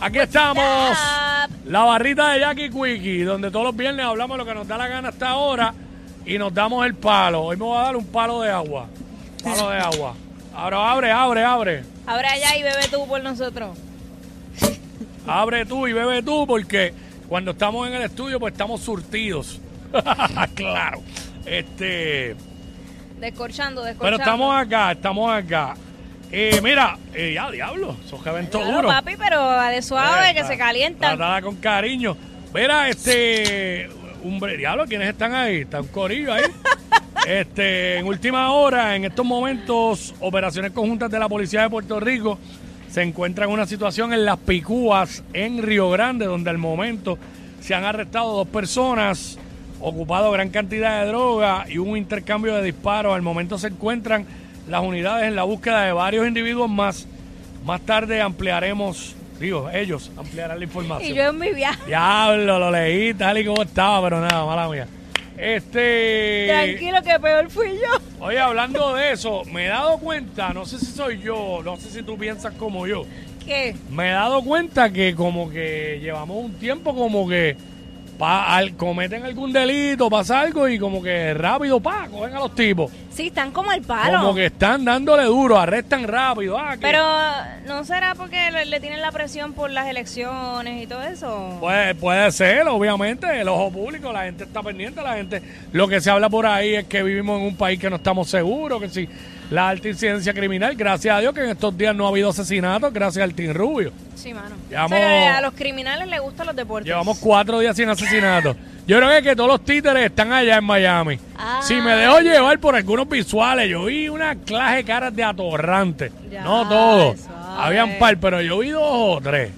Aquí estamos. La barrita de Jackie Quickie, donde todos los viernes hablamos lo que nos da la gana hasta ahora y nos damos el palo. Hoy me voy a dar un palo de agua. Palo de agua. Ahora abre, abre, abre. Abre allá y bebe tú por nosotros. Abre tú y bebe tú porque cuando estamos en el estudio pues estamos surtidos. claro. Este, Descorchando, descorchando. pero estamos acá, estamos acá. Eh, mira, eh, ya diablo, esos evento Claro, duro. papi, pero de suave, Eh, que se calientan. Tratada con cariño. Mira, este. Hombre, diablo, ¿quiénes están ahí? Está un corillo ahí. este, en última hora, en estos momentos, operaciones conjuntas de la Policía de Puerto Rico se encuentran en una situación en Las Picúas, en Río Grande, donde al momento se han arrestado dos personas, ocupado gran cantidad de droga y un intercambio de disparos. Al momento se encuentran las unidades en la búsqueda de varios individuos más. Más tarde ampliaremos, digo, ellos ampliarán la información. Y yo en mi viaje. Diablo, lo leí tal y como estaba, pero nada, mala mía. Este. Tranquilo, que peor fui yo. Oye, hablando de eso, me he dado cuenta, no sé si soy yo, no sé si tú piensas como yo, ¿Qué? me he dado cuenta que como que llevamos un tiempo como que pa, al, cometen algún delito, pasa algo y como que rápido, pa, cogen a los tipos. Sí, están como el palo. Como que están dándole duro, arrestan rápido. Ah, que- Pero, ¿no será porque le, le tienen la presión por las elecciones y todo eso? Puede, puede ser, obviamente, el ojo público, la gente está pendiente, la gente, lo que se habla por ahí es que vivimos en un país que no estamos seguros, que si la alta incidencia criminal, gracias a Dios que en estos días no ha habido asesinatos, gracias al Team Rubio. Sí, mano. Llevamos- O sea, a los criminales les gustan los deportes. Llevamos cuatro días sin asesinatos. Yo creo que, que todos los títeres están allá en Miami. Ah. Si me dejo llevar por algunos visuales, yo vi una clase de caras de atorrante. Ya, no todos. suave. Habían par, pero yo vi dos o tres.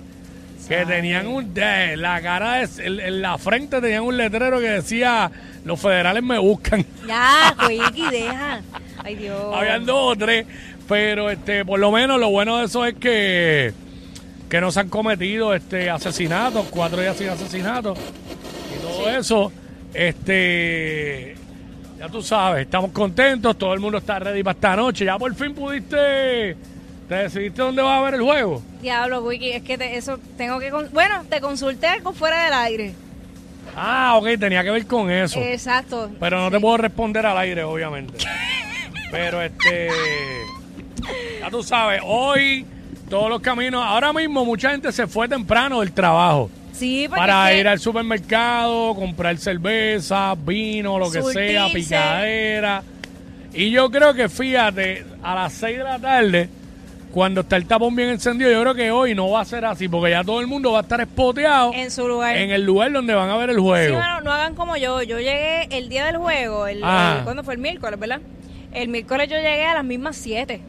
Que tenían un. de- la cara, de- en, en la frente tenían un letrero que decía: Los federales me buscan. Ya, Quickie, deja. Ay, Dios. Habían dos o tres. Pero este, por lo menos lo bueno de eso es que. Que no se han cometido este asesinatos, cuatro días sin asesinatos y todo eso. Este. Ya tú sabes, estamos contentos, todo el mundo está ready para esta noche. Ya por fin pudiste. ¿Te decidiste dónde vas a ver el juego? Diablo, Wiki, es que te- eso tengo que... con- Bueno, te consulté con fuera del aire. Ah, ok, tenía que ver con eso. Exacto. Pero no te puedo responder al aire, obviamente. Pero este. Ya tú sabes, hoy todos los caminos. Ahora mismo mucha gente se fue temprano del trabajo. Sí, porque Para que- ir al supermercado, comprar cerveza, vino, lo que sea, Surtirse. picadera. Y yo creo que fíjate, a las 6 de la tarde, cuando está el tapón bien encendido, yo creo que hoy no va a ser así, porque ya todo el mundo va a estar espoteado en su lugar. en el lugar donde van a ver el Sí, juego. mano, no hagan como yo. Yo llegué el día del juego, el, Ah. el- ¿cuándo fue? El miércoles, ¿verdad? El miércoles yo llegué a las mismas 7.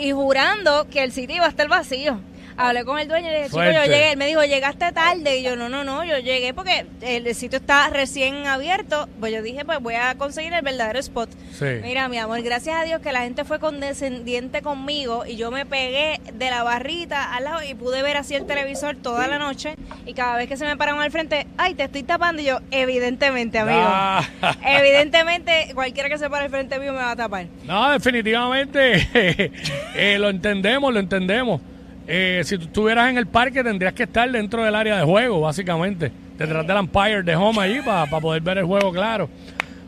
y jurando que el sitio iba a estar vacío. Hablé con el dueño y le dije, chico, yo llegué. Él me dijo, llegaste tarde. Y yo, no, no, no, yo llegué porque el, sitio está recién abierto. Pues yo dije, pues voy a conseguir el verdadero spot. Sí. Mira, mi amor, gracias a Dios que la gente fue condescendiente conmigo y yo me pegué de la barrita al lado y pude ver así el televisor toda la noche. Y cada vez que se me paraban al frente, ay, te estoy tapando. Y yo, evidentemente, amigo. Ah. Evidentemente, cualquiera que se pare al frente mío me va a tapar. No, definitivamente eh, lo entendemos, lo entendemos. Eh, si tú estuvieras en el parque tendrías que estar dentro del área de juego, básicamente. Detrás del umpire de home allí para poder ver el juego claro.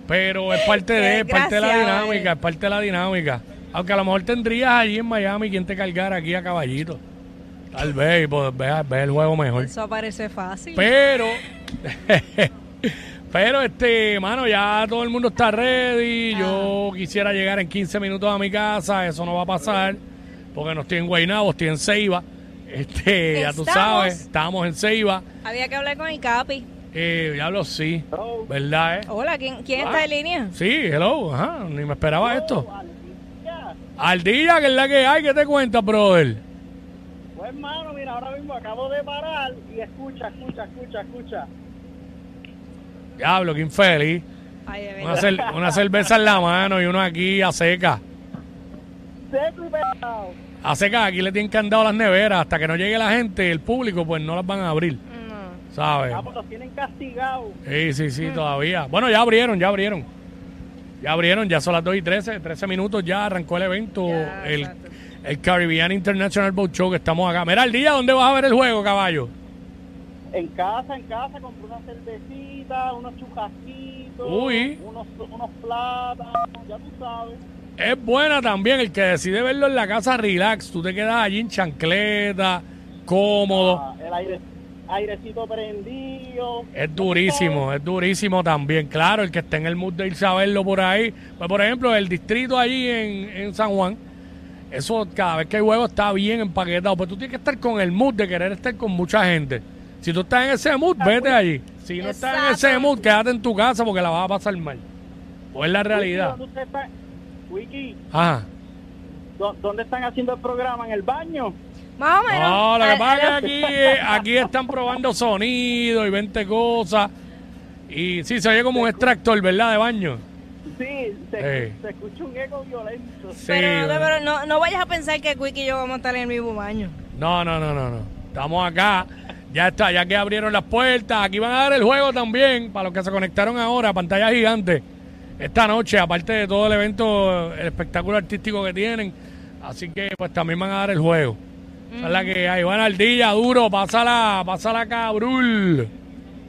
Pero es parte de, es parte de la dinámica, es parte de la dinámica. Aunque a lo mejor tendrías allí en Miami quien te cargara aquí a caballito. Tal vez, y pues ve, ve el juego mejor. Eso parece fácil. Pero, pero este, mano, ya todo el mundo está ready. Yo quisiera llegar en 15 minutos a mi casa. Eso no va a pasar porque no estoy en Guaynabo, estoy en Ceiba. Este, ya tú Estamos. sabes, estamos en Ceiba. Había que hablar con el Capi. Eh, diablo, sí, ¿verdad? Eh? Hola, ¿quién, quién está Ah. en línea? Sí, hello, ajá, ni me esperaba esto. Al día, que es la que hay, ¿qué te cuentas, brother? Pues hermano, mira, ahora mismo acabo de parar y escucha, escucha, escucha, escucha. Diablo, qué infeliz. Ay, de Una, verdad. cer- una cerveza en la mano y uno aquí a seca. Seco y pelado. A seca, aquí le tienen candado las neveras. Hasta que no llegue la gente, el público, pues no las van a abrir. No. ¿Sabes? Ah, pues los tienen castigados. Sí, sí, sí, todavía. Bueno, ya abrieron, ya abrieron. Ya abrieron, ya son las 2 y 13, 13 minutos ya arrancó el evento, Ya, el, exacto. el Caribbean International Boat Show que estamos acá. Mira, al día, ¿dónde vas a ver el juego, caballo? En casa, en casa, compré una cervecita, unos chujasquitos, Uy. unos, unos plátanos, ya tú sabes. Es buena también, el que decide verlo en la casa relax, tú te quedas allí en chancleta, cómodo. Ah, el aire, airecito prendido. Es durísimo, es durísimo también. Claro, el que esté en el mood de irse a verlo por ahí. Pues, por ejemplo, el distrito allí en, en San Juan, eso cada vez que hay juego está bien empaquetado. Pues tú tienes que estar con el mood de querer estar con mucha gente. Si tú estás en ese mood, vete allí. Si no estás en ese mood, quédate en tu casa porque la vas a pasar mal. O es la realidad. Wiki, Ajá. ¿dó- ¿dónde están haciendo el programa? ¿En el baño? Más o menos. No, lo que pasa es que aquí, eh, aquí están probando sonido y 20 cosas. Y sí, se oye como un extractor, ¿verdad? De baño. Sí, se, se escucha un eco violento. Sí, Pero, no, pero no, no vayas a pensar que Quick y yo vamos a estar en el mismo baño. No, no, no, no, no. Estamos acá. Ya está, ya que abrieron las puertas. Aquí van a dar el juego también para los que se conectaron ahora, pantalla gigante. Esta noche, aparte de todo el evento, el espectáculo artístico que tienen. Así que pues también van a dar el juego. Esa es la que hay. Bueno, Ardilla, duro, pásala, pásala cabrul.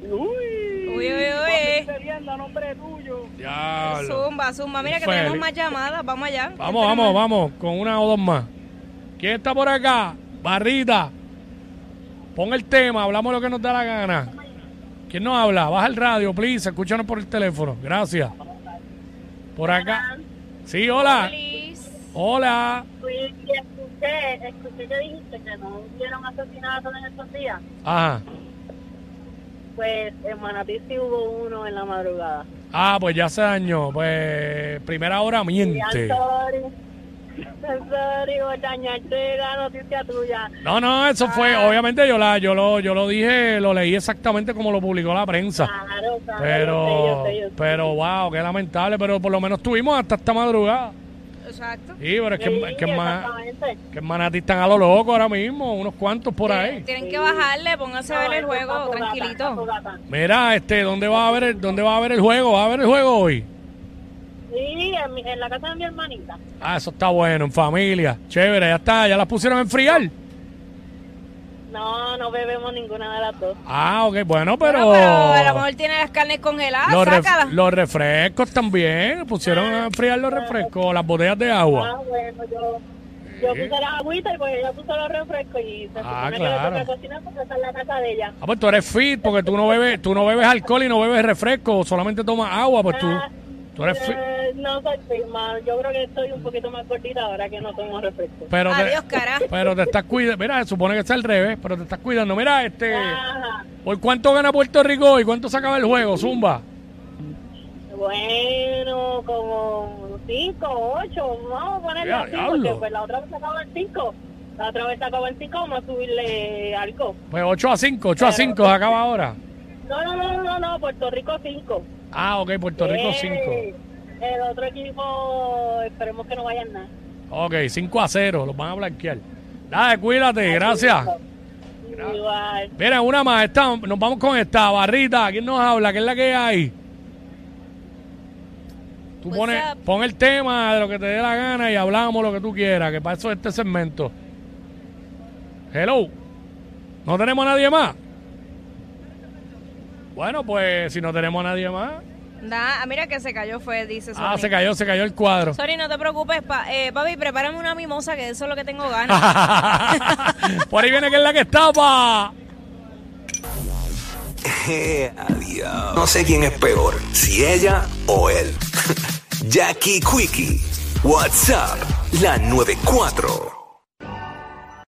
Uy, Uy, uy, uy. Ponte bien, a nombre tuyo. Diablo. Zumba, zumba. Mira que Feliz. tenemos más llamadas. Vamos allá. Vamos, vamos, vamos, con una o dos más. ¿Quién está por acá? Barrita. Pon el tema, hablamos lo que nos da la gana. ¿Quién nos habla? Baja el radio, please, escúchanos por el teléfono. Gracias. Por acá. Sí, hola. Hola. Fui y escuché, escuché que dijiste que no hubieron asesinatos en estos días. Ajá. Pues en Manatí sí hubo uno en la madrugada. Ah, pues ya se dañó. Pues primera hora miente. Noticia tuya. No, no, eso fue, obviamente yo la, yo lo, yo lo dije, lo leí exactamente como lo publicó la prensa. Claro, claro, Pero, yo sé, yo sé, yo sé. pero wow, qué lamentable, pero por lo menos tuvimos hasta esta madrugada. Exacto. Sí, pero es que, Sí, es que, exactamente. que Manatí están a lo loco ahora mismo, unos cuantos por ahí. Tienen que bajarle, pónganse a ver el juego tranquilito. gata, Mira, este, ¿dónde va a ver el, dónde va a ver el juego? ¿Va a ver el juego hoy? En, mi- en la casa de mi hermanita. Ah, eso está bueno, en familia. Chévere, ya está, ya las pusieron a enfriar. No, no bebemos ninguna de las dos. Ah, ok, bueno, pero, Bueno, pero a lo mejor tiene las carnes congeladas, los, ref- sácalas. los refrescos también, pusieron a enfriar los refrescos, las botellas de agua. Ah, bueno, yo, yo puse la agüita y pues ella puso los refrescos y se Ah, supone que claro. le toca cocinar porque está en la casa de ella. Ah, pues tú eres fit porque tú no bebes, tú no bebes alcohol y no bebes refresco, solamente tomas agua, pues tú, Ah, tú eres fit. No soy firma. Yo creo que estoy un poquito más gordita ahora que no tomo refresco. Pero te, Adiós, cara. pero te estás cuidando, mira, se supone que está al revés, pero te estás cuidando. Mira, este, Ajá. ¿por cuánto gana Puerto Rico hoy? ¿Cuánto se acaba el juego, Zumba? Bueno, como 5, 8, vamos a ponerle Ya, diablo. porque pues la otra vez se acabó en 5. La otra vez se acabó en 5, vamos a subirle algo. Pues 8 a 5, 8 a 5 se acaba ahora. No, no, no, no, no, Puerto Rico 5. Ah, ok, Puerto Rico 5. El otro equipo, esperemos que no vayan nada. Ok, 5 a 0, los van a blanquear. Dale, cuídate, gracias. Igual. Mira, una más, esta, nos vamos con esta, Barrita, ¿quién nos habla? ¿Qué es la que hay? Tú pones, pon el tema de lo que te dé la gana y hablamos lo que tú quieras, que para eso es este segmento. Hello. ¿No tenemos a nadie más? Bueno, pues si no tenemos a nadie más, Da, ah, mira que se cayó fue, dice Ah, Sony. se cayó, se cayó el cuadro. Sorry, no te preocupes, pa- eh, papi, prepárame una mimosa que eso es lo que tengo ganas. Por ahí viene que es la que estaba. Adiós. No sé quién es peor, si ella o él. Jackie Quickie, WhatsApp, la 94.